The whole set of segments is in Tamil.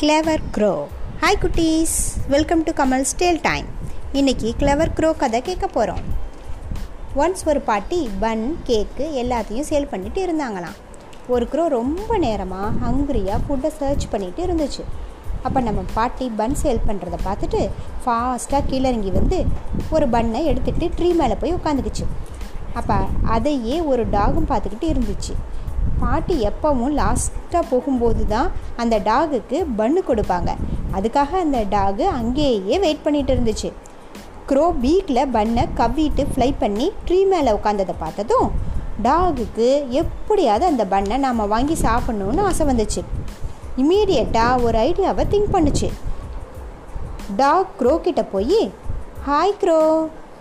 கிளவர் க்ரோ ஹாய் குட்டீஸ். Welcome to Kamal tale time இன்றைக்கி கிளவர் க்ரோ கதை கேட்க போகிறோம் ஒன்ஸ் ஒரு பாட்டி பன் கேக்கு எல்லாத்தையும் சேல் பண்ணிட்டு இருந்தாங்களாம். ஒரு க்ரோ ரொம்ப நேரமாக ஹங்க்ரியாக ஃபுட்டை சர்ச் பண்ணிட்டு இருந்துச்சு. அப்போ நம்ம பாட்டி பன் சேல் பண்ணுறத பார்த்துட்டு ஃபாஸ்ட்டாக கீழே இறங்கி வந்து ஒரு பன்னை எடுத்துகிட்டு ட்ரீ மேலே போய் உட்காந்துக்குச்சு. அப்போ அதையே ஒரு டாகும் பார்த்துக்கிட்டு இருந்துச்சு. பாட்டி எப்பவும் லாஸ்ட்டாக போகும்போது தான் அந்த டாகுக்கு பன்னு கொடுப்பாங்க. அதுக்காக அந்த டாகு அங்கேயே வெயிட் பண்ணிட்டு இருந்துச்சு. க்ரோ பீக்கில் பன்னை கவ்விட்டு ஃப்ளை பண்ணி ட்ரீ மேலே உட்காந்ததை பார்த்ததும் டாகுக்கு எப்படியாவது அந்த பன்னை நாம் வாங்கி சாப்பிட்ணுன்னு ஆசை வந்துச்சு. இமீடியட்டாக ஒரு ஐடியாவை திங்க் பண்ணுச்சு. டாக் க்ரோ கிட்ட போய் ஹாய் க்ரோ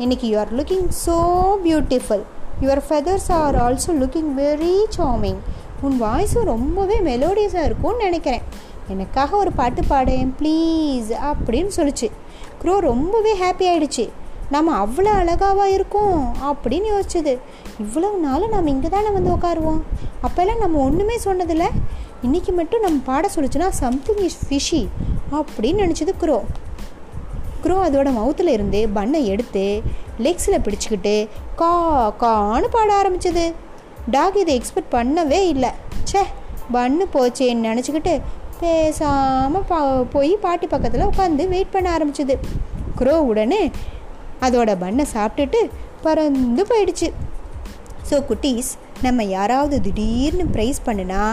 இன்னைக்கு you are looking so beautiful your feathers are also looking very charming உன் வாய்ஸும் ரொம்பவே மெலோடியஸாக இருக்கும்னு நினைக்கிறேன். எனக்காக ஒரு பாட்டு பாடேன் ப்ளீஸ் அப்படின்னு சொல்லிச்சு. க்ரோ ரொம்பவே ஹாப்பி ஆயிடுச்சு. நம்ம அவ்வளோ அழகாவாக இருக்கோம் அப்படின்னு யோசிச்சுது. இவ்வளவு நாளும் நம்ம இங்கே தானே வந்து உட்காருவோம். அப்போல்லாம் நம்ம ஒன்றுமே சொன்னதில்ல. இன்றைக்கி மட்டும் நம்ம பாட சொல்லிச்சுன்னா சம்திங் இஸ் ஃபிஷி அப்படின்னு நினச்சது க்ரோ. க்ரோ அதோட மவுத்தில் இருந்து பண்ணை எடுத்து லெக்ஸில் பிடிச்சிக்கிட்டு கா கான்னு பாட ஆரம்பிச்சது. டாக் இதை எக்ஸ்பெக்ட் பண்ணவே இல்லை. ச்சே பண்ணு போச்சேன்னு நினச்சிக்கிட்டு பேசாமல் பா போய் பாட்டி பக்கத்தில் உட்காந்து வெயிட் பண்ண ஆரம்பிச்சது. க்ரோ உடனே அதோட பண்ணை சாப்பிட்டுட்டு பறந்து போயிடுச்சு. ஸோ குட்டீஸ் நம்ம யாராவது திடீர்னு ப்ரைஸ் பண்ணுனா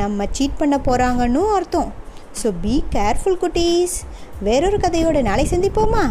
நம்ம சீட் பண்ண போகிறாங்கன்னு அர்த்தம். ஸோ பி கேர்ஃபுல் குட்டீஸ். வேறொரு கதையோட நாளை சந்திப்போமா?